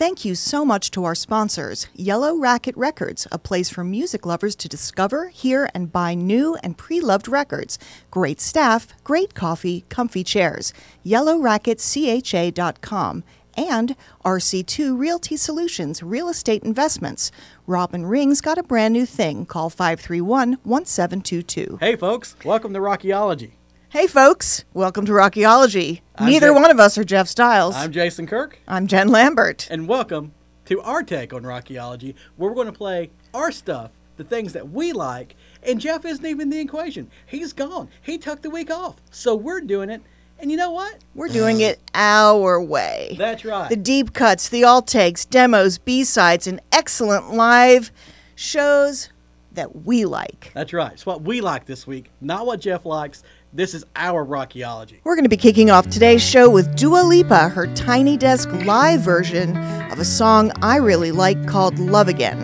Thank you so much to our sponsors Yellow Racket Records, a place for music lovers to discover, hear, and buy new and pre loved records. Great staff, great coffee, comfy chairs. YellowRacketCHA.com. And RC2 Realty Solutions, Real Estate Investments. Robin Ring's got a brand new thing. Call 531 1722. Hey, folks, welcome to Rockyology. Hey, folks, welcome to Rockyology. I'm Neither Jeff- one of us are Jeff Stiles. I'm Jason Kirk, I'm Jen Lambert. and welcome to our take on Rockyology, where we're going to play our stuff, the things that we like. And Jeff isn't even in the equation. He's gone. He took the week off. So we're doing it. And you know what? We're doing it our way. That's right. The deep cuts, the alt takes, demos, B sides, and excellent live shows that we like. That's right. It's what we like this week, not what Jeff likes. This is our Rockyology. We're going to be kicking off today's show with Dua Lipa, her Tiny Desk live version of a song I really like called Love Again.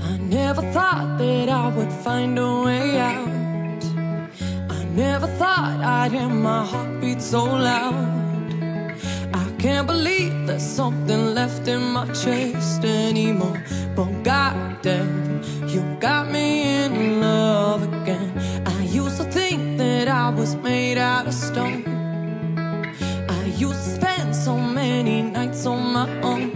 I never thought that I would find a way out. I never thought I'd hear my heartbeat so loud. I can't believe there's something left in my chest anymore. But goddamn, you got me in love again. I used to think that I was made out of stone. I used to spend so many nights on my own.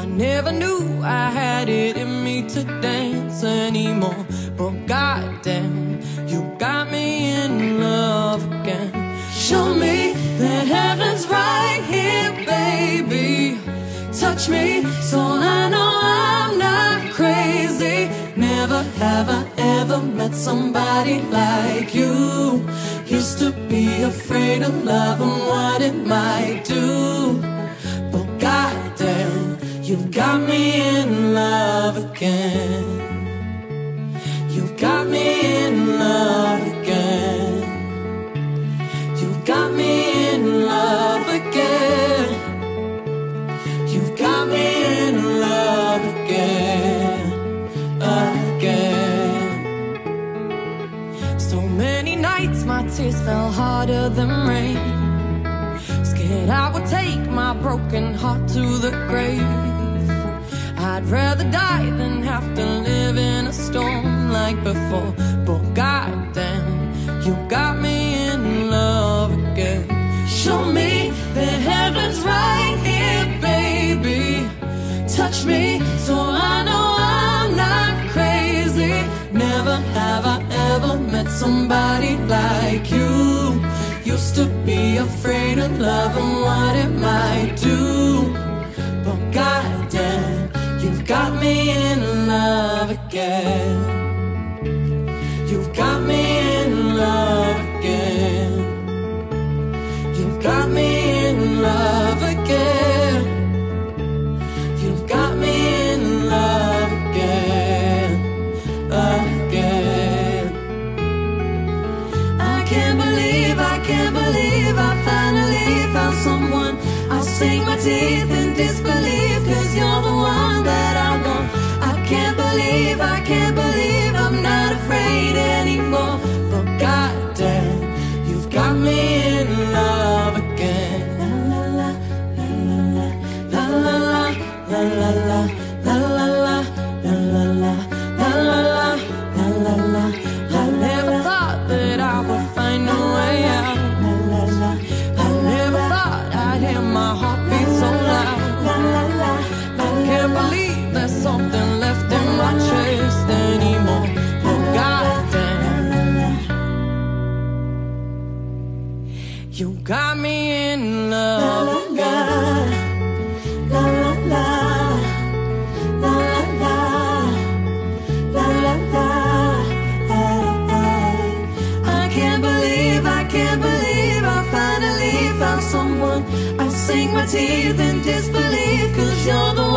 I never knew I had it in me to dance anymore. But goddamn, you got me in love again. Show me that heaven's right here, baby. Touch me so I know I'm not crazy. Never have I ever met somebody like you. Used to be afraid of love and what it might do. But goddamn, you've got me in love again. You've got me in love again. Harder than rain. Scared I would take my broken heart to the grave. I'd rather die than have to live in a storm like before. But goddamn, you got me in love again. Show me that heaven's right here, baby. Touch me so I know I'm not crazy. Never have I ever met somebody like you. Be afraid of love and what it might do. But goddamn, you've got me in love again. Sink my teeth in disbelief, cause you're the one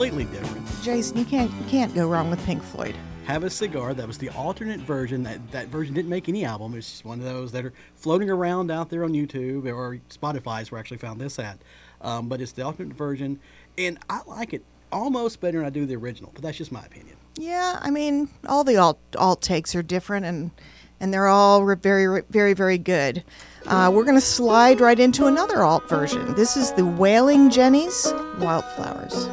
completely different. Jason, you can't you can't go wrong with Pink Floyd. Have a Cigar, that was the alternate version. That, that version didn't make any album. It's just one of those that are floating around out there on YouTube or Spotify is where I actually found this at. Um, but it's the alternate version, and I like it almost better than I do the original, but that's just my opinion. Yeah, I mean, all the alt alt takes are different, and and they're all re- very re- very very good. Uh, we're gonna slide right into another alt version. This is the Wailin' Jennys Wildflowers.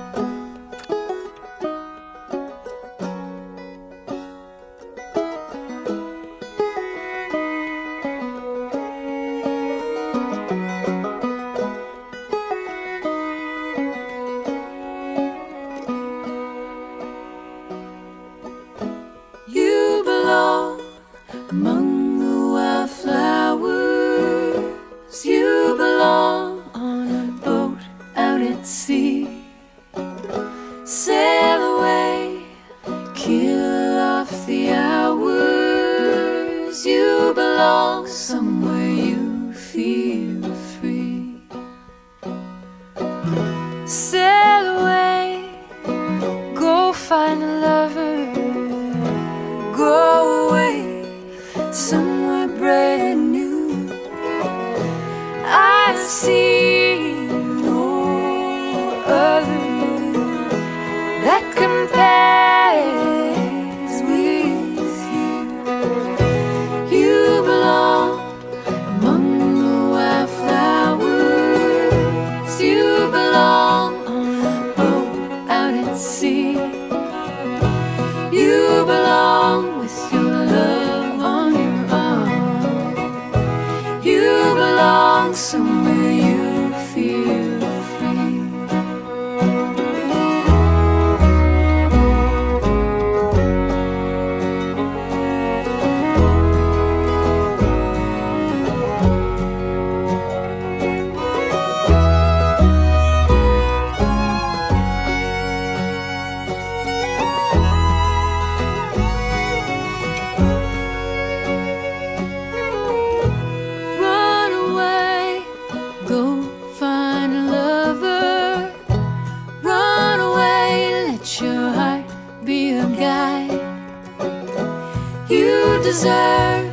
Deserve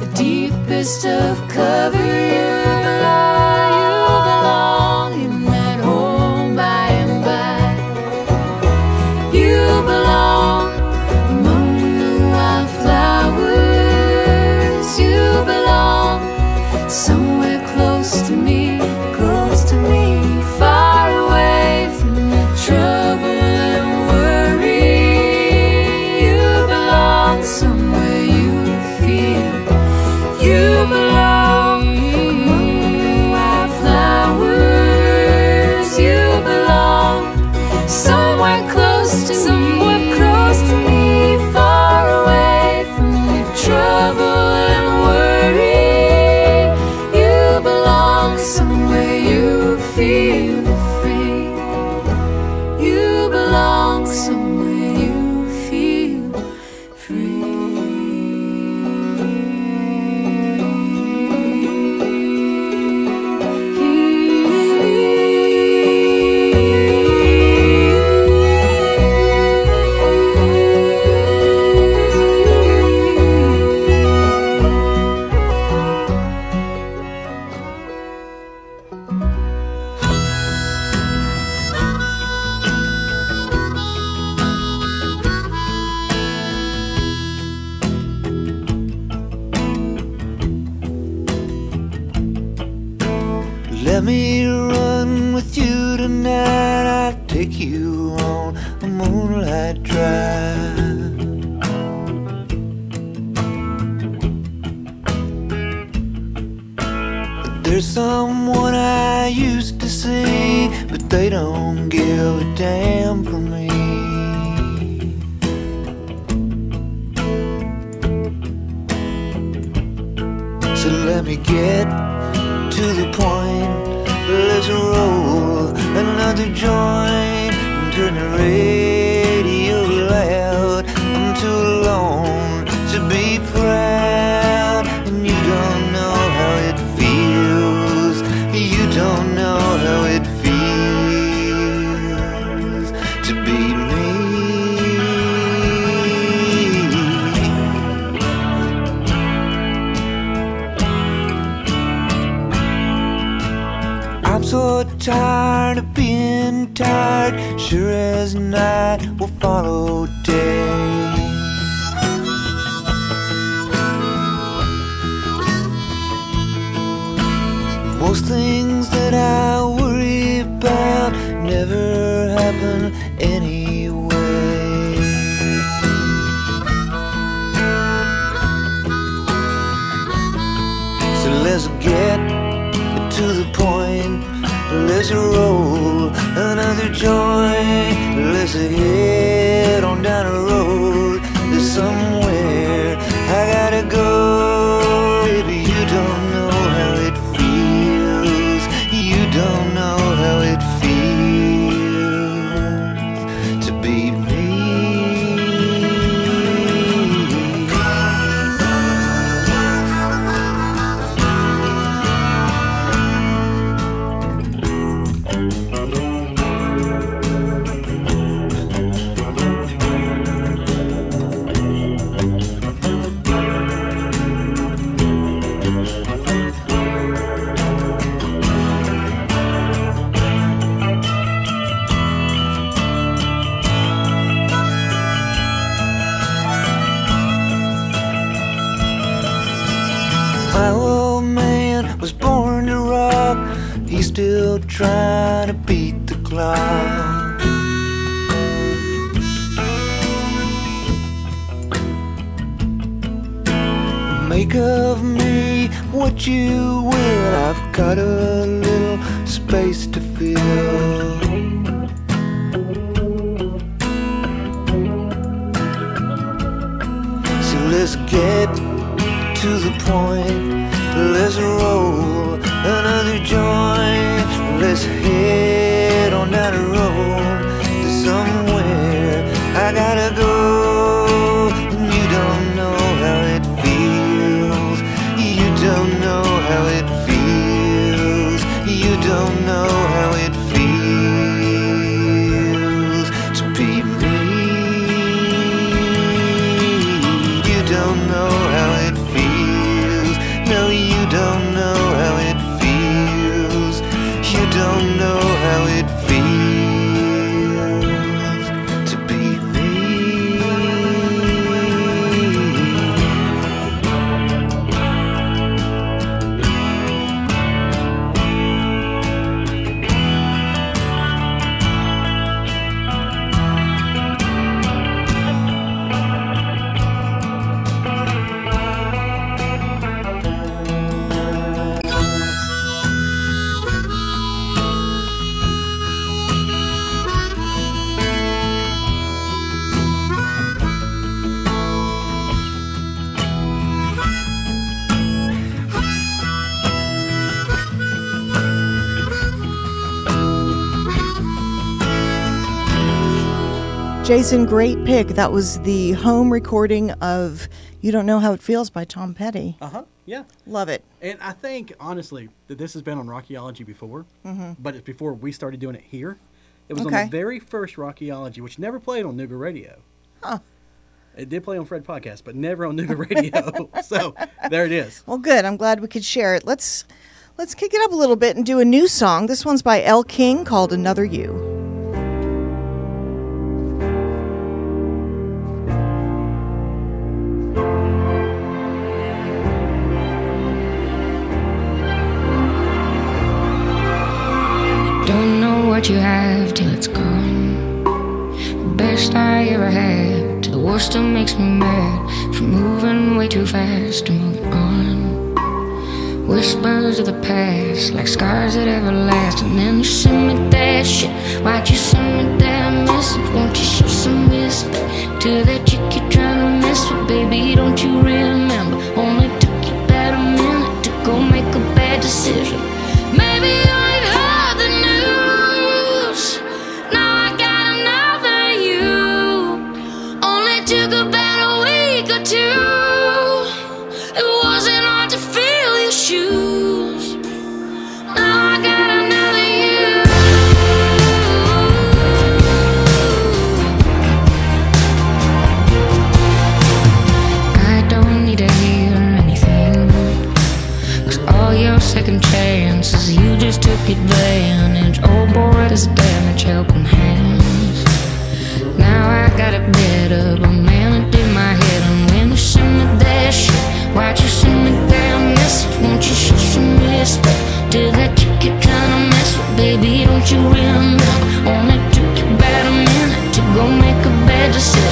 the deepest of cover. So let me get to the point. Let's roll another joint and turn the radio night Make of me what you will. I've got a little space to fill. So let's get to the point. Let's roll another joint. Let's head on the road Jason, great pick. That was the home recording of You Don't Know How It Feels by Tom Petty. Uh huh. Yeah. Love it. And I think honestly that this has been on Rockyology before, but it's before we started doing it here. It was on the very first Rockyology, which never played on Nuga Radio. Huh. It did play on Fred Podcast, but never on Nuga Radio. so there it is. Well, good. I'm glad we could share it. Let's let's kick it up a little bit and do a new song. This one's by Elle King called Another You. What you have till it's gone. The Best I ever had to the worst that makes me mad. For moving way too fast to move on. Whispers of the past, like scars that ever last. And then you send me that shit. Why'd you send me that message? Won't you show some respect to that chick you're trying to mess with, baby? Don't you remember? Only took you about a minute to go make a bad decision. advantage. Old boy does damage, helping hands. Now I got a bit up, a man that did my head. And when you send me that shit, why'd you send me that message? Won't you show some respect to that you keep trying to mess with, baby? Don't you remember? Only took you about a minute to go make a bad decision.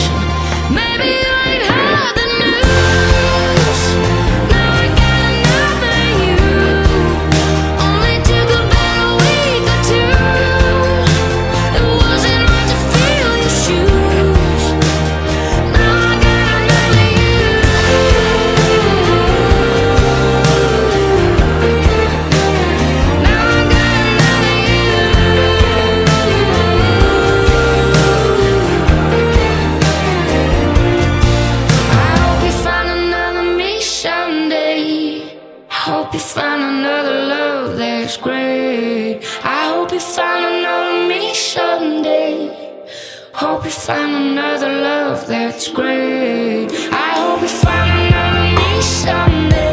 You find another love that's great. I hope you find another me someday. Hope you find another love that's great. I hope you find another me someday.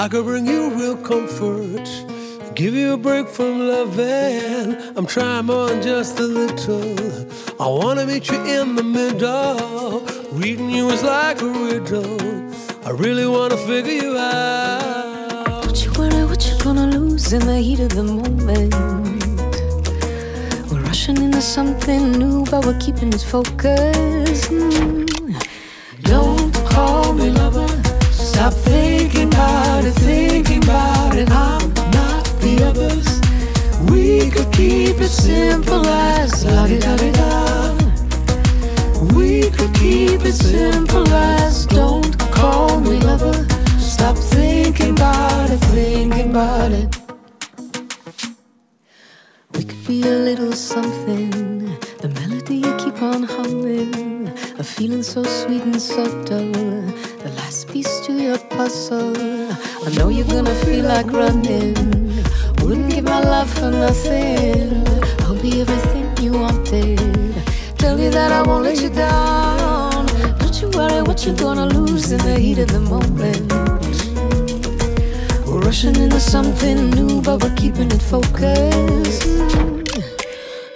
I could bring you real comfort. Give you a break from loving. I'm trying more just a little. I wanna meet you in the middle. Reading you is like a riddle. I really wanna figure you out. Don't you worry what you're gonna lose in the heat of the moment. We're rushing into something new, but we're keeping it focused. Mm. Don't call me lover. Stop thinking about it, thinking about it. I'm not the others. We could keep it simple as la di da di da. We could keep it simple as don't call me lover. Stop thinking about it, thinking about it. We could be a little something. The melody you keep on humming. A feeling so sweet and subtle. Piece to your puzzle. I know you're gonna feel like running. Wouldn't give my love for nothing. I'll be everything you wanted. Tell you that I won't let you down. Don't you worry what you're gonna lose in the heat of the moment. We're rushing into something new, but we're keeping it focused.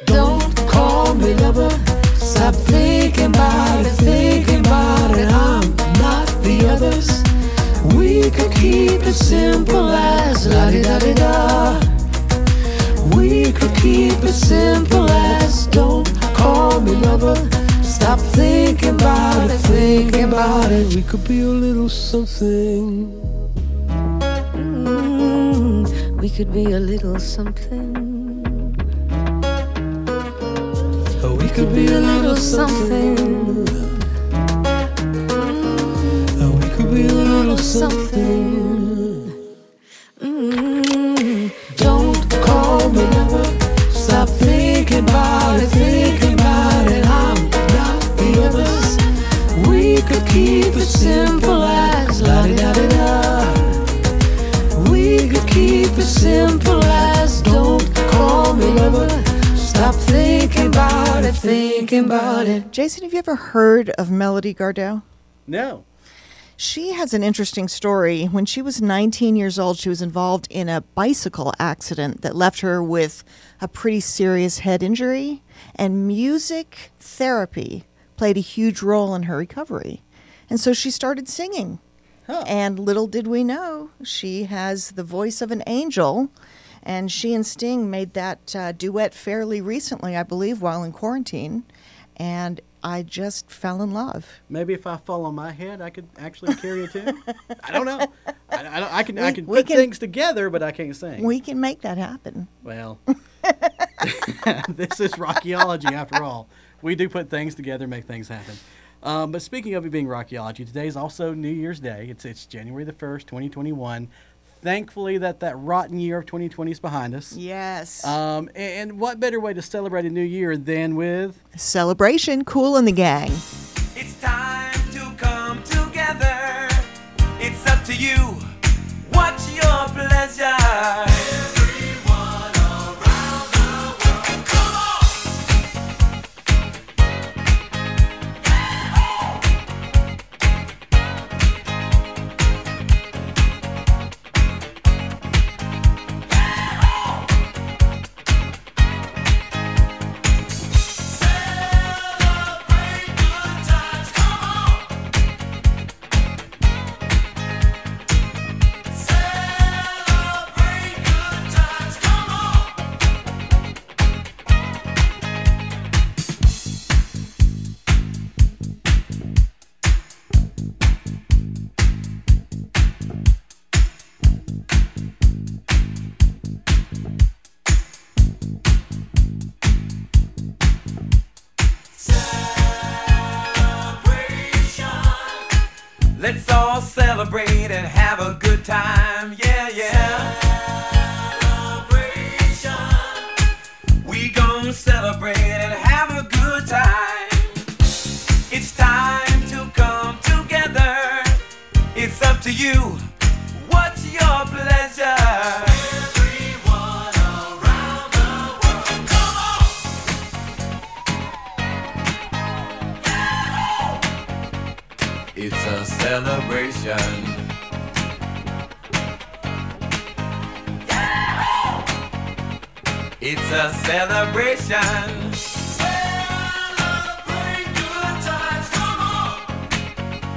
Don't call me lover. Stop thinking about it, We could keep it simple as la di da di da. We could keep it simple as don't call me lover. Stop thinking about it, thinking about it. We could be a little something. Mm, we could be a little something. We Could be a little something. Something. Mm, don't call me lover. Stop thinking about it, thinking about it. I'm not the others. We could keep it simple as la di da di da. We could keep it simple as don't call me lover. Stop thinking about it, thinking about it. Jason, have you ever heard of Melody Gardot? No. She has an interesting story. When she was 19 years old, she was involved in a bicycle accident that left her with a pretty serious head injury, and music therapy played a huge role in her recovery. And so she started singing. Huh. And little did we know, she has the voice of an angel. And she and Sting made that uh, duet fairly recently, I believe, while in quarantine. And I just fell in love. Maybe if I fall on my head, I could actually carry a tune. I don't know. I, I, don't, I can I can put can- things together, but I can't sing. We can make that happen. Well, this is Rockyology after all. We do put things together, make things happen. Um, but speaking of it being Rockyology, today is also New Year's Day. It's it's January the first, 2021. Thankfully, that that rotten year of 2020 is behind us. Yes. Um, and, and what better way to celebrate a new year than with Celebration, Kool & the Gang. It's time to come together. It's up to you. What's your pleasure?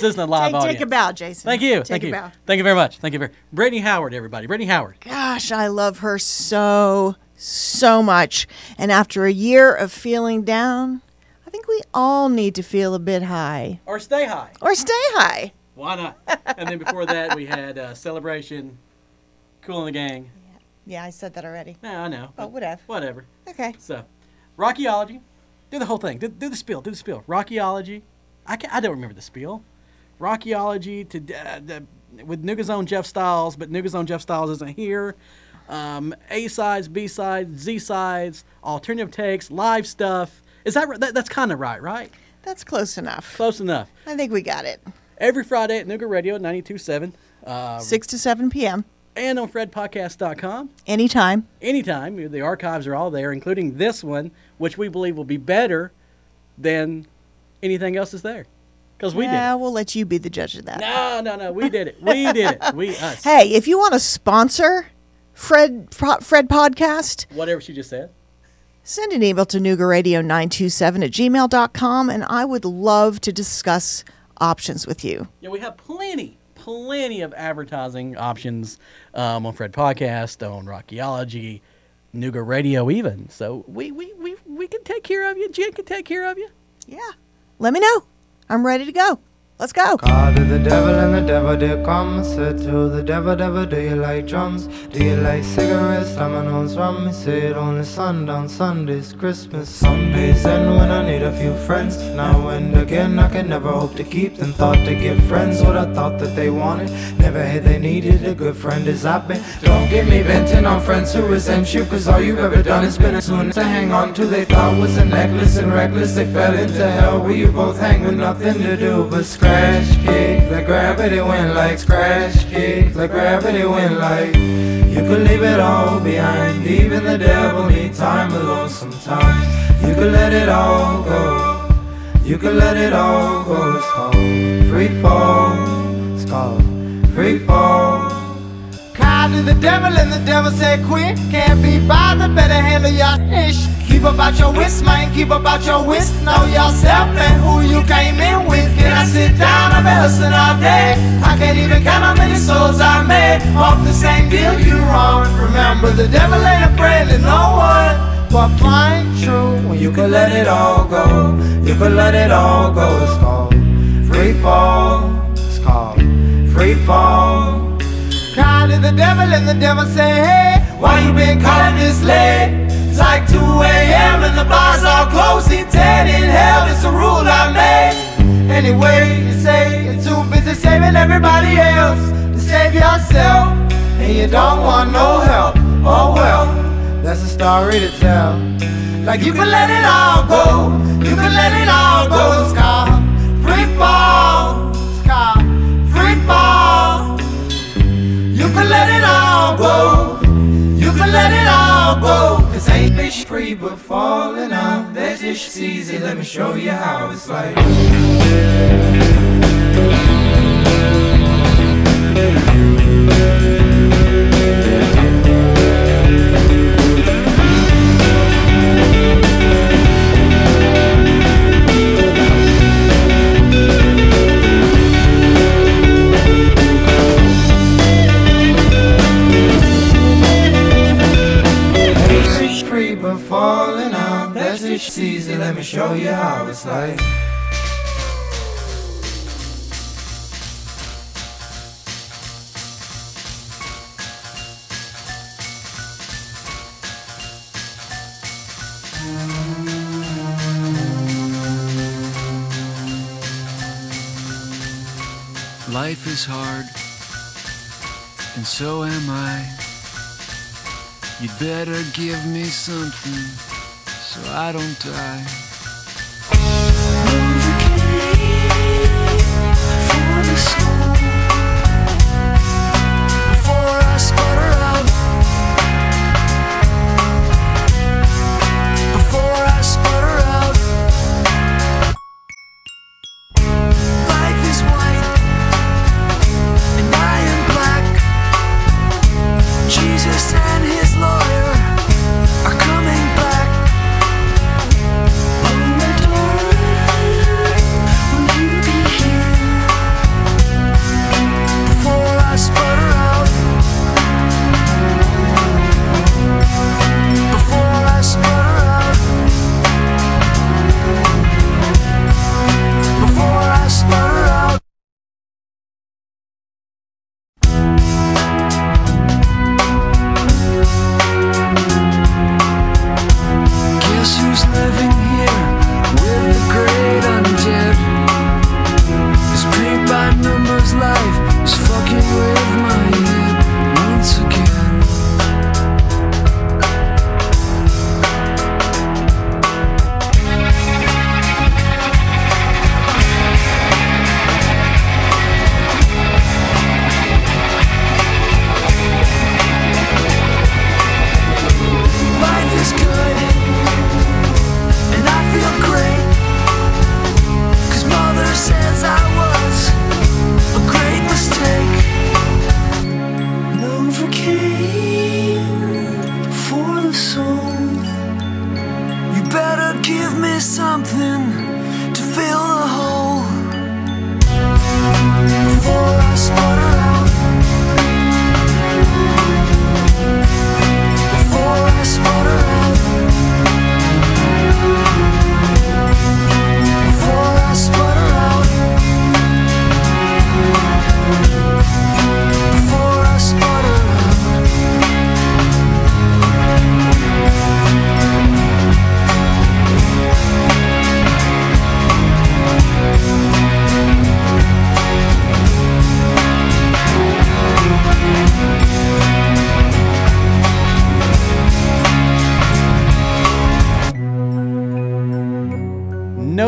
This isn't a live Take, audience. take a bow, Jason. Thank you. Take Thank a you. bow. Thank you very much. Thank you very. Brittany Howard, everybody. Brittany Howard. Gosh, I love her so, so much. And after a year of feeling down, I think we all need to feel a bit high Or stay high. or stay high. Why not? and then before that, we had uh, celebration. Kool & the Gang. Yeah, I said that already. No, I know. Oh, whatever. Whatever. Okay. So, Rockyology. Do the whole thing. Do, do the spiel. Do the spiel. Rockyology. I, I don't remember the spiel. Rockyology to uh, the, with Nooga's own Jeff Styles, but Nooga's own Jeff Styles isn't here. Um, A sides, B sides, Z sides, alternative takes, live stuff. Is that, that that's kind of right, right? That's close enough. Close enough. I think we got it. Every Friday at Nooga Radio 92.7 uh, 6 to 7 p.m. and on FredPodcast.com. Anytime. anytime. The archives are all there, including this one, which we believe will be better than anything else is there. Because we yeah, did we'll let you be the judge of that. No, no, no. We did it. We did it. We, us. Hey, if you want to sponsor Fred Fred Podcast, Whatever she just said. send an email to noogaradio927 at gmail.com and I would love to discuss options with you. Yeah, we have plenty, plenty of advertising options um, on Fred Podcast, on Rockyology, Nooga Radio, even. So we, we, we, we can take care of you. Jen can take care of you. Yeah. Let me know. I'm ready to go. Let's go. The devil and the devil did come. Said to the devil, devil, do you like drums? Do you like cigarettes? Said sundown Sundays, Christmas Sundays. And when I need a few friends, now and again I can never hope to keep them. Thought to give friends what I thought that they wanted. Never had they needed a good friend as I've been. Don't get me venting on friends who resent you, cause all you've ever done is been to hang on to. They thought was a necklace and reckless. They fell into hell where you both hang with nothing to do but kick. Like gravity went like crash kick. Like gravity went like. You could leave it all behind. Even the devil need time alone sometimes. You could let it all go. You could let it all go. It's called free fall. It's called free fall. Cried to the devil and the devil said quit Can't be bothered, better handle your ish Keep about your wits, man, keep about your wits Know yourself and who you came in with. Can I sit down, I've been hustling all day I can't even count how many souls I made. Off the same deal you wrong Remember the devil ain't a friend to no one. But find true when you can let it all go. You can let it all go. It's called free fall. It's called free fall. Cried to the devil and the devil say, hey, why you been calling this late? It's like 2 a.m. and the bars all closed. He dead in hell, it's a rule I made. Anyway, you say you're too busy saving everybody else to save yourself. And you don't want no help. Oh well, that's a story to tell. Like you can let it all go. You can let it all go. It's free fall. It's free fall. You can let it all go. You can let it all go. Ain't bitch free but falling out. That's just easy. Let me show you how it's like. Falling out. That's just easy. Let me show you how it's like. Life is hard, and so am I. You'd better give me something so I don't die.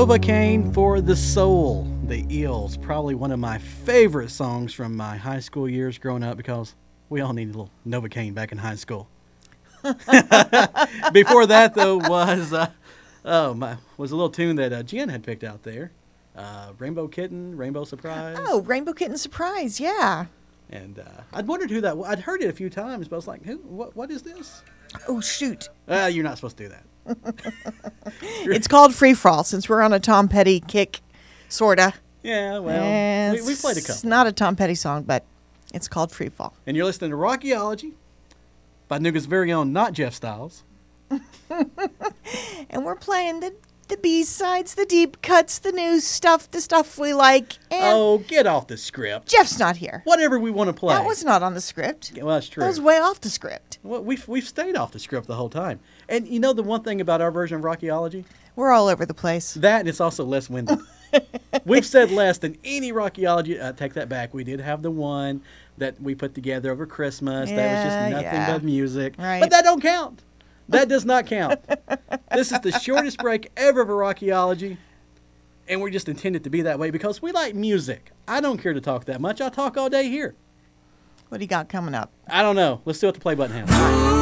Novocaine for the Soul. The Eels, probably one of my favorite songs from my high school years growing up because we all needed a little Novocaine back in high school. Before that, though, was uh, oh my was a little tune that uh, Jen had picked out there, uh, Rainbow Kitten, Rainbow Surprise, Oh, Rainbow Kitten Surprise, yeah. and uh, I'd wondered who that. was. I'd heard it a few times, but I was like, who? What? What is this? Oh, shoot. Uh, you're not supposed to do that. It's called Free Fall since we're on a Tom Petty kick, sorta. Yeah, well, we, we played a couple. It's not a Tom Petty song, but it's called Free Fall. And you're listening to Rockyology by Nooga's very own, not Jeff Styles. And we're playing the the B sides, the deep cuts, the new stuff, the stuff we like. Oh, get off the script. Jeff's not here. Whatever we want to play. That was not on the script. well, that's true. That was way off the script. Well, we've, we've stayed off the script the whole time. And you know the one thing about our version of Rockyology? We're all over the place. That and it's also less winded. We've said less than any Rockyology. Uh, take that back. We did have the one that we put together over Christmas. that was just nothing yeah. but music. Right. But that don't count. That does not count. this is the shortest break ever for Rockyology. And we're just intended to be that way because we like music. I don't care to talk that much. I talk all day here. What do you got coming up? I don't know. Let's see what the play button has.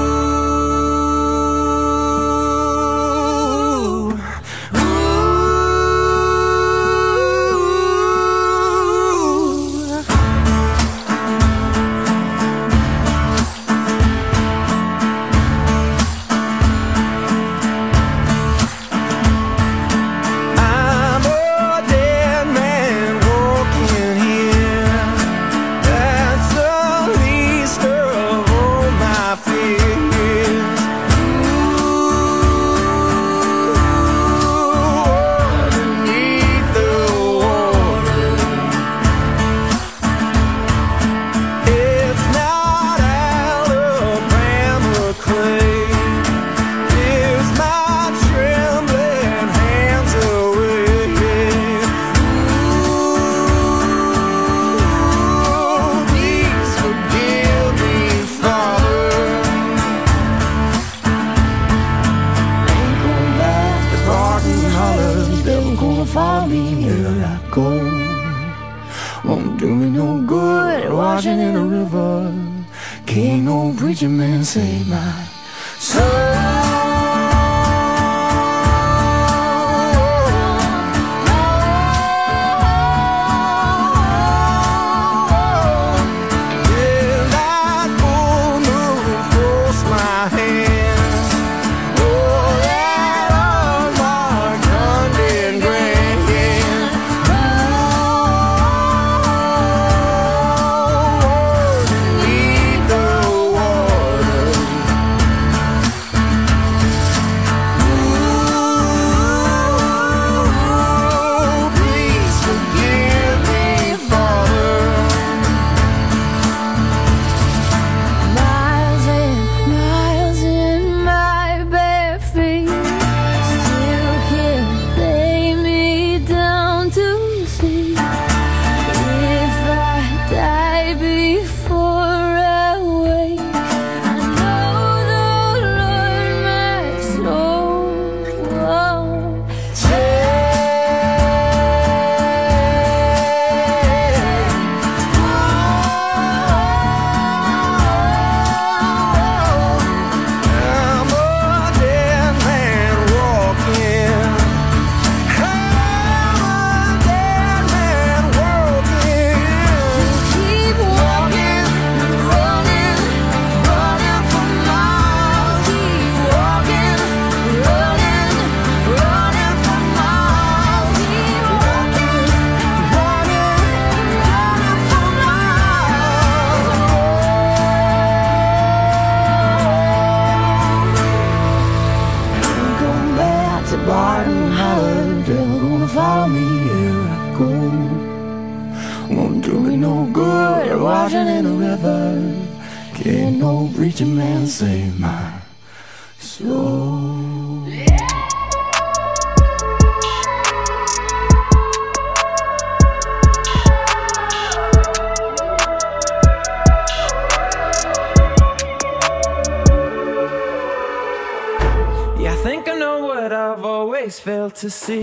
To see.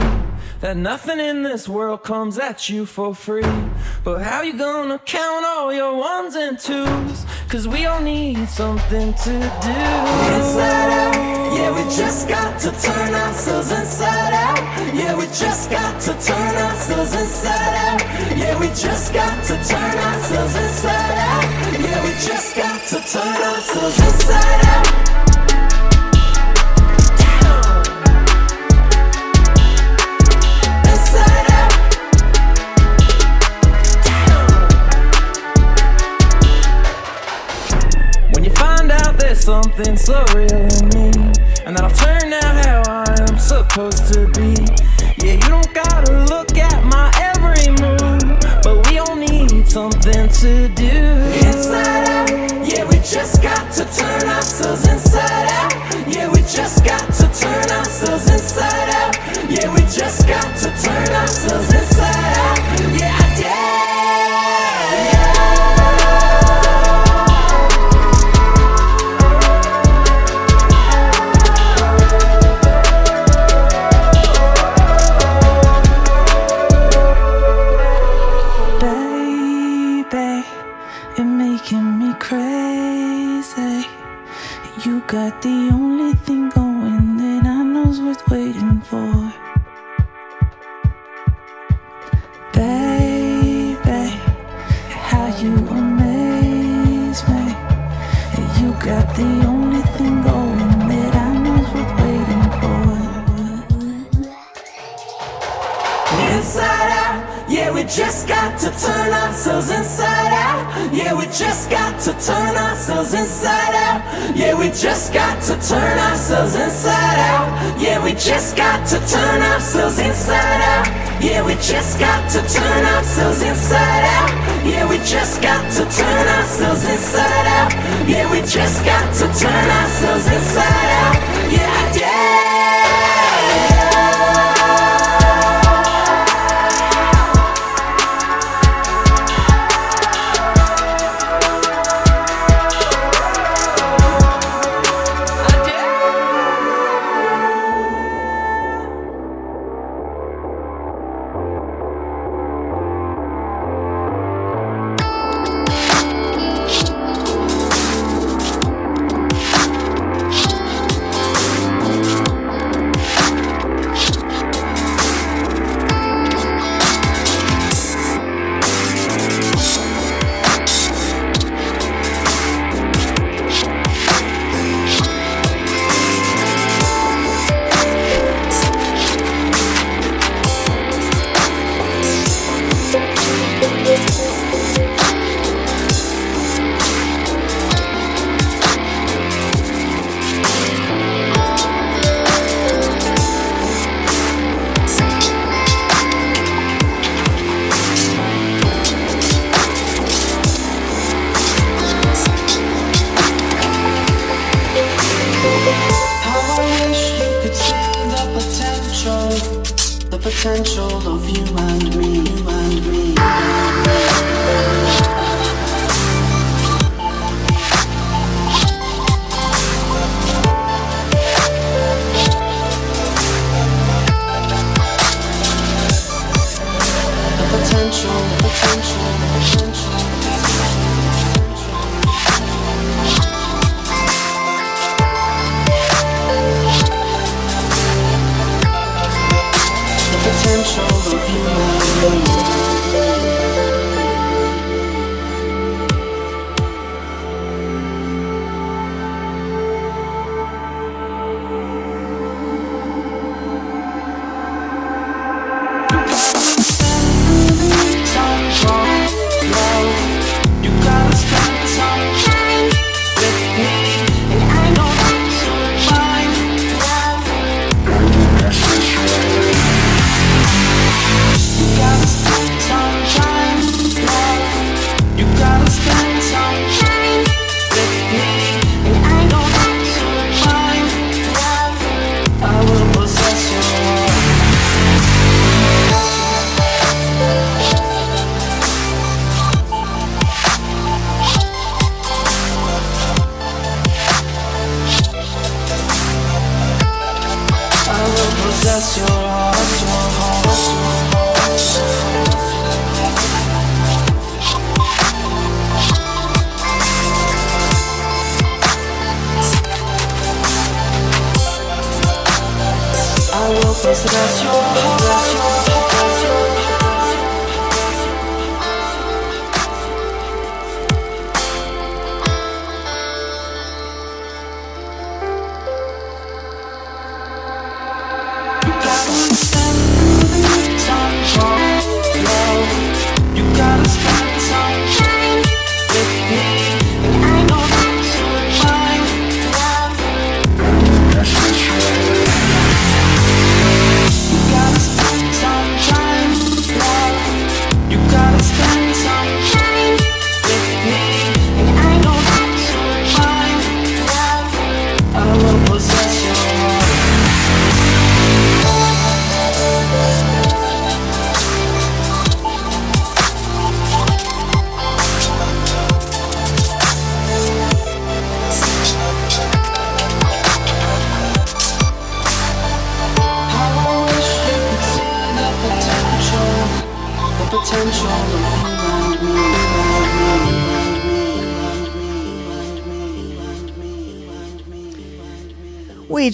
That nothing in this world comes at you for free. But how you gonna count all your ones and twos? Cause we all need something to do. Inside out, yeah, we just got to turn ourselves inside out. Yeah, we just got to turn ourselves inside out. Yeah, we just got to turn ourselves inside out. Yeah, we just got to turn ourselves inside out. Something so real in me, and that I'll turn out how I am supposed to be. Yeah, you don't gotta look at my every move, but we all need something to do. Inside out, yeah, we just got to turn ourselves inside out. Yeah, we just got to turn ourselves inside out. Yeah, we just got to turn ourselves got the only thing going that I know's worth waiting just got to turn ourselves inside out. Yeah, we just got to turn ourselves inside out. Yeah, we just got to turn ourselves inside out. Yeah, we just got to turn ourselves inside out. Yeah, we just got to turn ourselves inside out. Yeah, we just got to turn ourselves inside out. Yeah, we just got to turn ourselves inside out. Potential of you and me, you and me.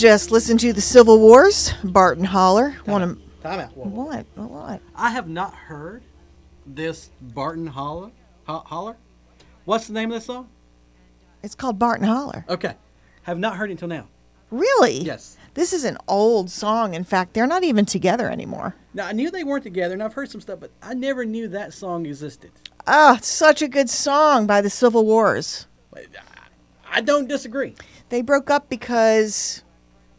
Just listened to the Civil Wars, Barton Hollow. One of Time out. Whoa, whoa. what? What? I have not heard this Barton Hollow. Ho- Holler? What's the name of this song? It's called Barton Hollow. Okay. Have not heard it until now. Really? Yes. This is an old song. In fact, they're not even together anymore. Now, I knew they weren't together, and I've heard some stuff, but I never knew that song existed. Ah, such a good song by the Civil Wars. I don't disagree. They broke up because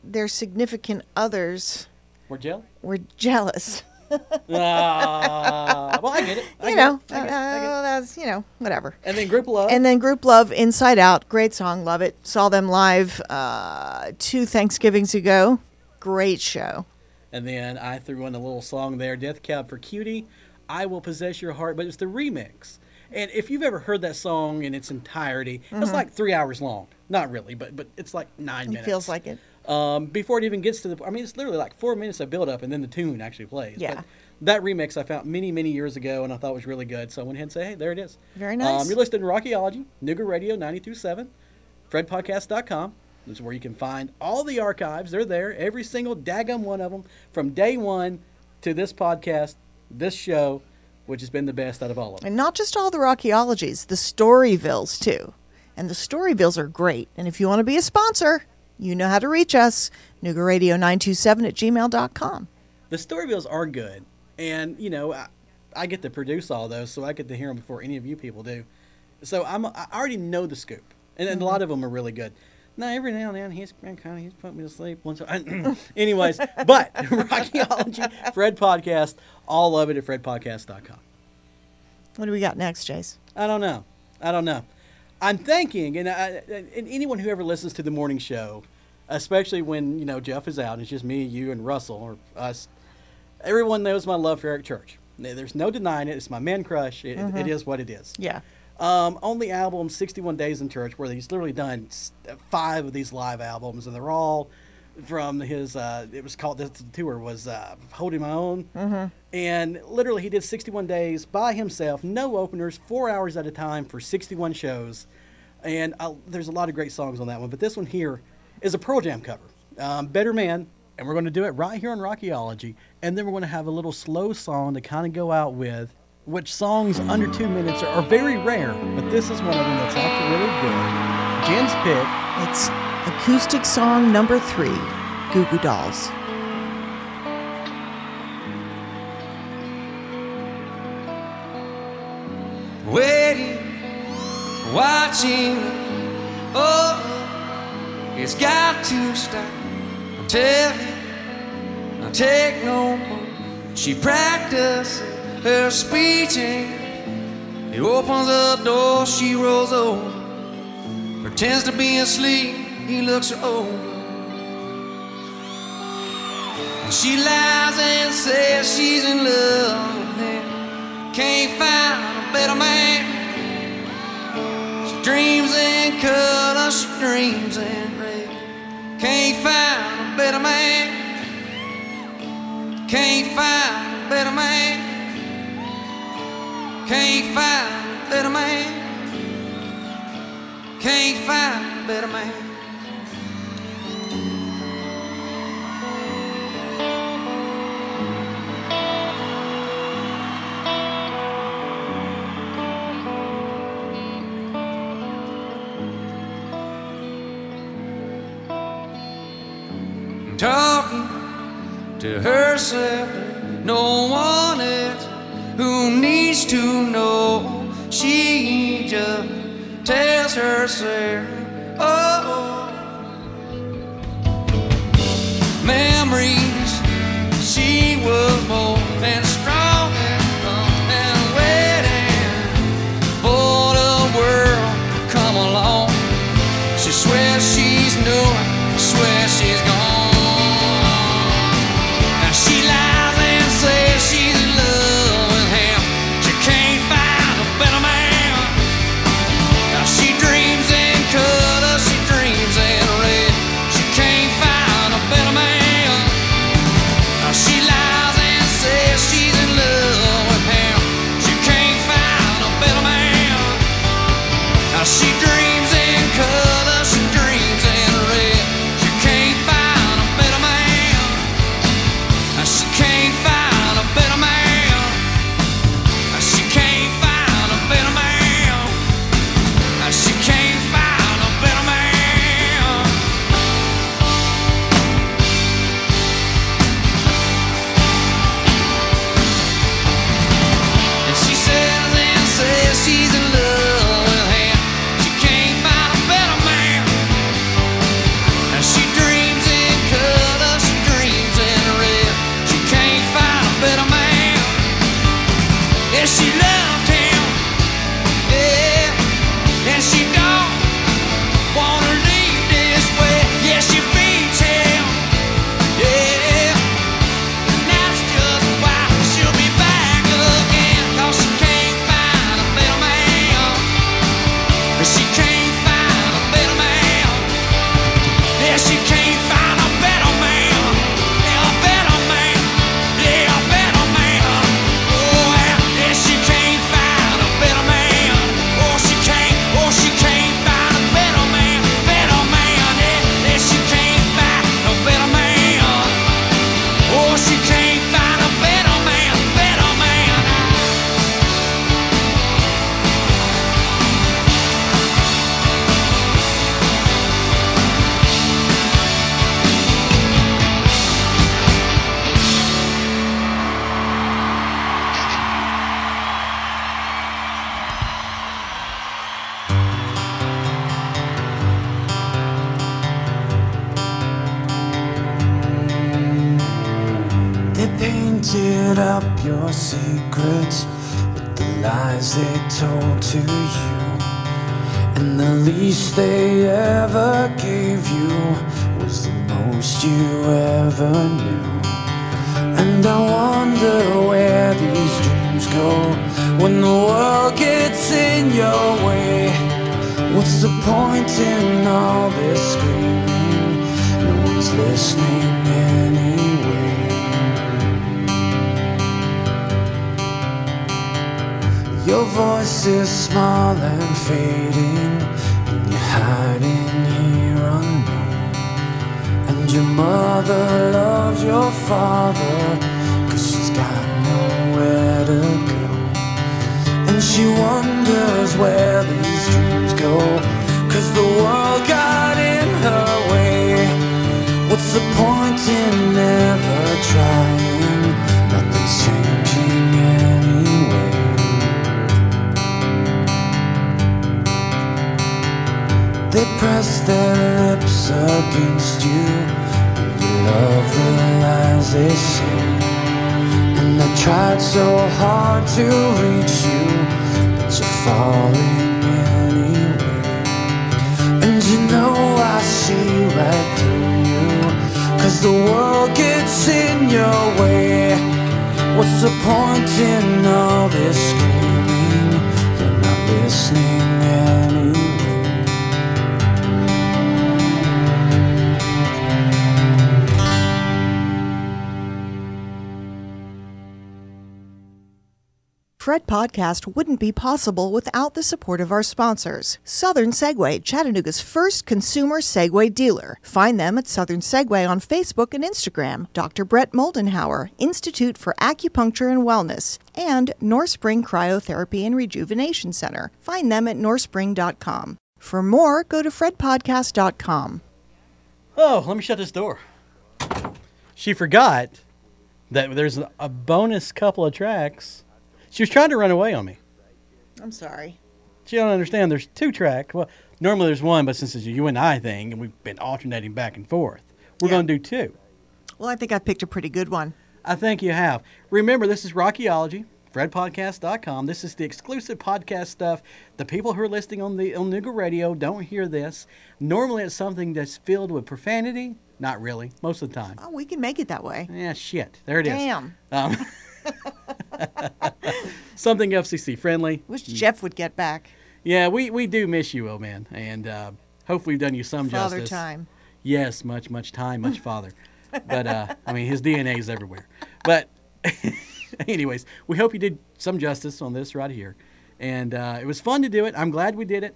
their significant others We're were jealous. Ah, well, I get it. I you get know, it. I get it. uh, I get it. that's you know, whatever. And then Grouplove. And then Grouplove, Inside Out, great song, love it. Saw them live uh, two Thanksgivings ago. Great show. And then I threw in a little song there, Death Cab for Cutie, I Will Possess Your Heart, but it's the remix. And if you've ever heard that song in its entirety, it's Mhm. like three hours long. Not really, but but it's like nine It minutes. feels like it. Um, before it even gets to the, I mean, it's literally like four minutes of build up, and then the tune actually plays. Yeah. But that remix I found many, many years ago, and I thought was really good. So I went ahead and said, hey, there it is. Very nice. Um, you're listening to Rockyology, Nooga Radio 927, FredPodcast.com. This is where you can find all the archives. They're there, every single daggum one of them, from day one to this podcast, this show, which has been the best out of all of them. And not just all the Rockyologies, the Storyvilles too. And the Storyvilles are great. And if you want to be a sponsor, you know how to reach us. NoogaRadio927 at gmail.com. The Storyvilles are good, and you know, I, I get to produce all those, so I get to hear them before any of you people do. So I'm I already know the scoop, and, and a lot mm-hmm. of them are really good. Now every now and then he's kind of he's put me to sleep once. Anyways, but Rockyology, Fred Podcast, all of it at FredPodcast.com. What do we got next, Jace? I don't know. I don't know. I'm thinking, and, I, and anyone who ever listens to the morning show, especially when you know Jeff is out, and it's just me, you, and Russell or us. Everyone knows my love for Eric Church. There's no denying it. It's my man crush. It, Mhm. it is what it is. Yeah. Um, on the album 61 Days in Church, where he's literally done five of these live albums, and they're all from his, uh, it was called, this tour was uh, Holding My Own. Mhm. And literally, he did 61 days by himself, no openers, four hours at a time for 61 shows. And i there's a lot of great songs on that one, but this one here is a Pearl Jam cover, um, Better Man. And we're going to do it right here on Rockyology. And then we're going to have a little slow song to kind of go out with, which songs under two minutes are, are very rare, but this is one of them that's actually really good. Jen's pick. It's acoustic song number three, Goo Goo Dolls. waiting, watching. Oh, it's got to stop. I'm telling, I take no more. She practices her speeching. He opens the door, she rolls over. Pretends to be asleep, he looks her over. And she lies and says she's in love him. Can't find a better man. She dreams in color, she dreams in. Can't find a better man. Can't find a better man. Can't find a better man. Can't find a better man. Herself. No one else who needs to know. She just tells herself, They press their lips against you, and you love the lies they say. And I tried so hard to reach you, but you're falling anyway. And you know I see right through you, cause the world gets in your way. What's the point in all this screaming? You're not listening. Fred Podcast wouldn't be possible without the support of our sponsors. Southern Segway, Chattanooga's first consumer Segway dealer. Find them at Southern Segway on Facebook and Instagram. Dr. Brett Moldenhauer, Institute for Acupuncture and Wellness, and North Spring Cryotherapy and Rejuvenation Center. Find them at northspring.com. For more, go to fredpodcast.com. Oh, let me shut this door. She forgot that there's a bonus couple of tracks. She was trying to run away on me. I'm sorry. She don't understand. There's two tracks. Well, normally there's one, but since it's a you and I thing, and we've been alternating back and forth, we're Yeah. going to do two. Well, I think I picked a pretty good one. I think you have. Remember, this is Rockyology, FredPodcast.com. This is the exclusive podcast stuff. The people who are listening on the on Nooga Radio don't hear this. Normally, it's something that's filled with profanity. Not really, most of the time. Oh, we can make it that way. Yeah, shit. There it is. Damn. Um, something FCC friendly. Wish Jeff would get back. Yeah, we, we do miss you, old man, and uh, hopefully we've done you some justice. Father justice. time. Yes, much much time, much father. But uh, I mean, his DNA is everywhere. But anyways, we hope you did some justice on this right here, and uh, it was fun to do it. I'm glad we did it.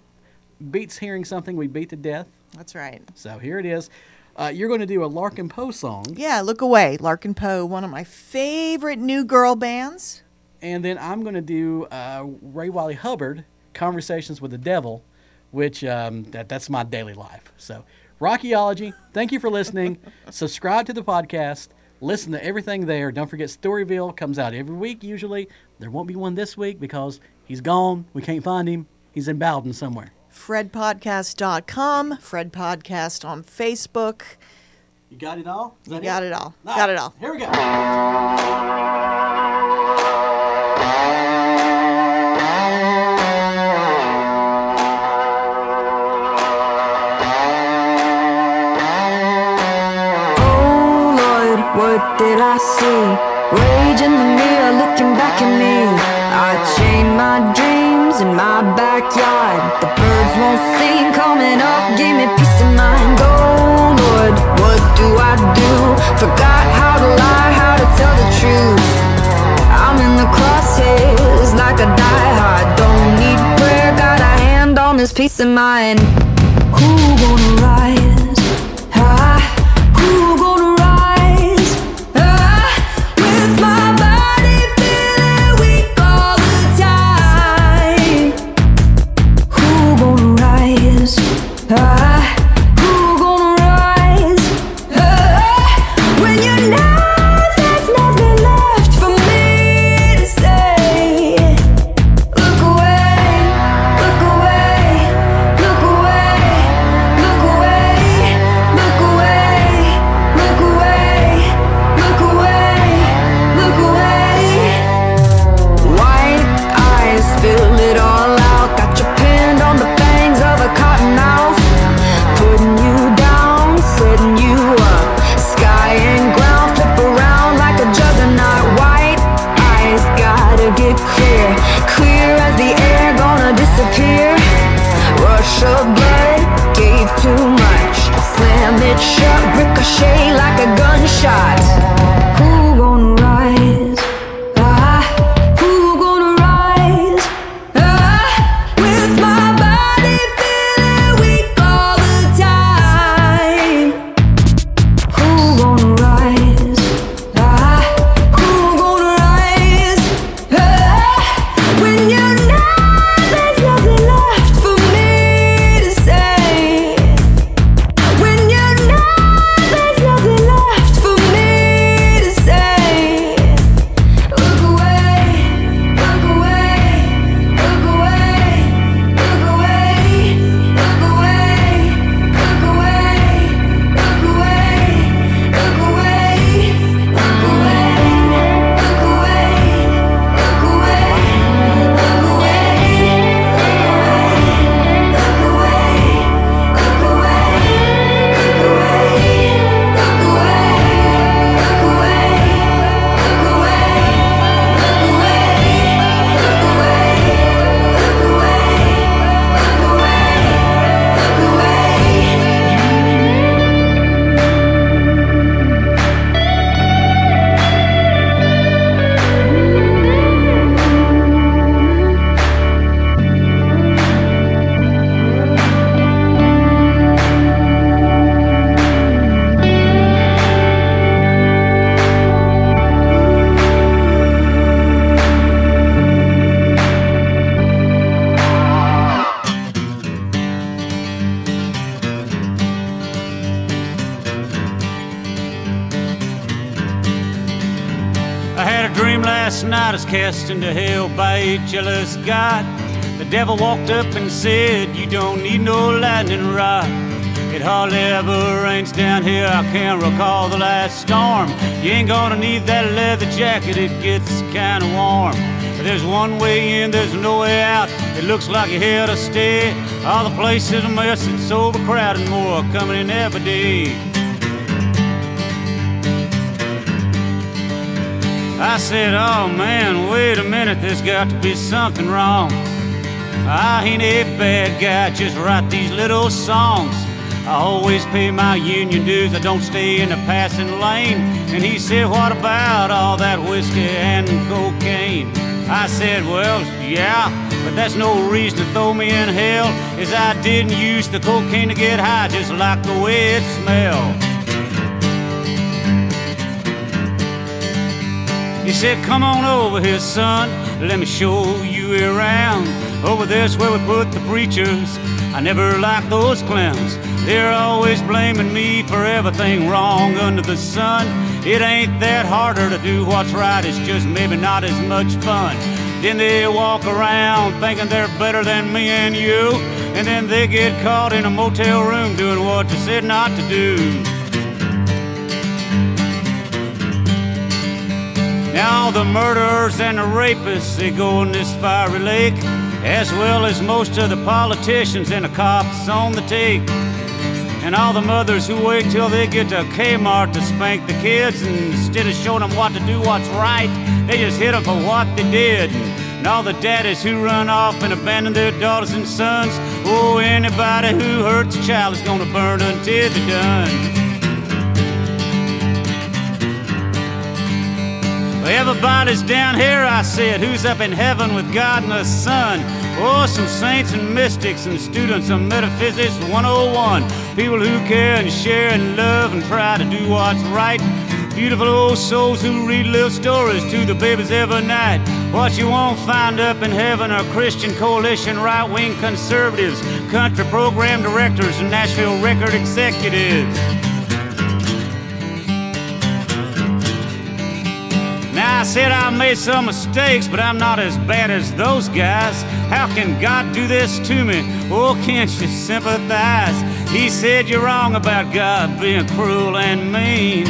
Beats hearing something we beat to death. That's right. So here it is. Uh, you're going to do a Larkin Poe song, Yeah, look away. Larkin Poe, one of my favorite new girl bands. and then I'm going to do uh, Ray Wylie Hubbard, "Conversations with the Devil," which um, that that's my daily life. So Rockyology, thank you for listening. Subscribe to the podcast. Listen to everything there. Don't forget Storyville comes out every week usually. There won't be one this week because he's gone. We can't find him. He's in Bowden somewhere. FredPodcast.com, Fred Podcast on Facebook. You got it all? Is You that got it all. All Got it all. Here we go. Oh Lord, what did I see? Rage in the mirror looking back at me. I chained my dreams in my backyard. The birds won't sing, coming up, give me peace of mind. Oh Lord, what do I do? Forgot how to lie, how to tell the truth. I'm in the crosshairs like a diehard. Don't need prayer, got a hand on this peace of mind. Who gonna rise? Cast into hell by a jealous God. The devil walked up and said, You don't need no lightning rod. It hardly ever rains down here, I can't recall the last storm. You ain't gonna need that leather jacket, it gets kinda warm. There's one way in, there's no way out. It looks like you're here to stay. All the places a mess, it's overcrowded, more coming in every day. I said, oh man, wait a minute, there's got to be something wrong. I ain't a bad guy, just write these little songs. I always pay my union dues, I don't stay in the passing lane. And he said, what about all that whiskey and cocaine? I said, well, yeah, but that's no reason to throw me in hell, as I didn't use the cocaine to get high, just like the way it smelled. He said, Come on over here, son. Let me show you around. Over there's where we put the preachers. I never liked those clowns. They're always blaming me for everything wrong under the sun. It ain't that harder to do what's right, it's just maybe not as much fun. Then they walk around thinking they're better than me and you. And then they get caught in a motel room doing what they said not to do. Now the murderers and the rapists, they go in this fiery lake, as well as most of the politicians and the cops on the take. And all the mothers who wait till they get to Kmart to spank the kids, and instead of showing them what to do, what's right, they just hit them for what they did. And all the daddies who run off and abandon their daughters and sons, oh, anybody who hurts a child is gonna burn until they're done. Everybody's down here, I said. Who's up in heaven with God and the Son? Oh, some saints and mystics and students of Metaphysics 101. People who care and share and love and try to do what's right. Beautiful old souls who read little stories to the babies every night. What you won't find up in heaven are Christian coalition right wing conservatives, country program directors, and Nashville record executives. I said I made some mistakes, but I'm not as bad as those guys. How can God do this to me? Oh, can't you sympathize? He said you're wrong about God being cruel and mean.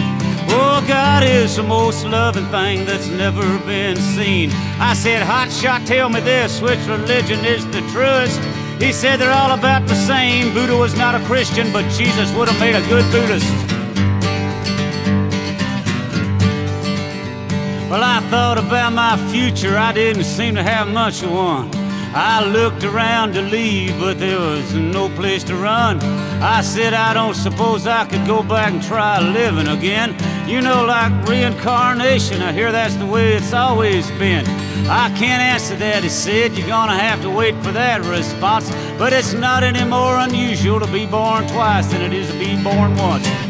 Oh, God is the most loving thing that's never been seen. I said, Hot shot, tell me this, which religion is the truest? He said they're all about the same. Buddha was not a Christian, but Jesus would have made a good Buddhist. Well, I thought about my future, I didn't seem to have much of one. I looked around to leave, but there was no place to run. I said, I don't suppose I could go back and try living again. You know, like reincarnation, I hear that's the way it's always been. I can't answer that, he said. You're gonna have to wait for that response. But it's not any more unusual to be born twice than it is to be born once.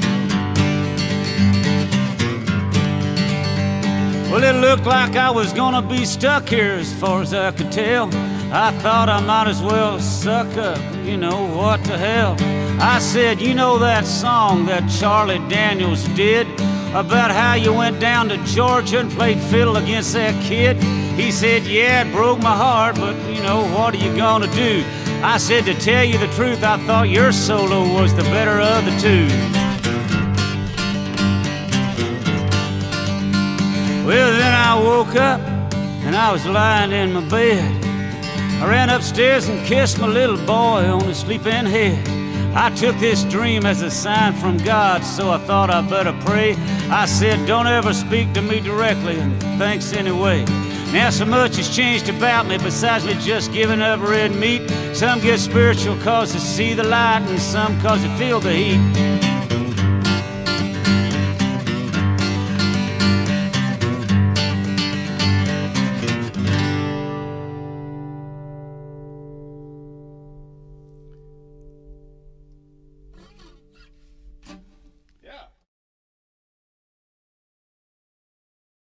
Well, it looked like I was gonna be stuck here as far as I could tell. I thought I might as well suck up, you know, what the hell. I said, you know that song that Charlie Daniels did about how you went down to Georgia and played fiddle against that kid? He said, yeah, it broke my heart, but you know, what are you gonna do? I said, to tell you the truth, I thought your solo was the better of the two. Well, then I woke up and I was lying in my bed. I ran upstairs and kissed my little boy on his sleeping head. I took this dream as a sign from God, so I thought I'd better pray. I said, Don't ever speak to me directly, and thanks anyway. Now, so much has changed about me besides me just giving up red meat. Some get spiritual cause they see the light, and some cause they feel the heat.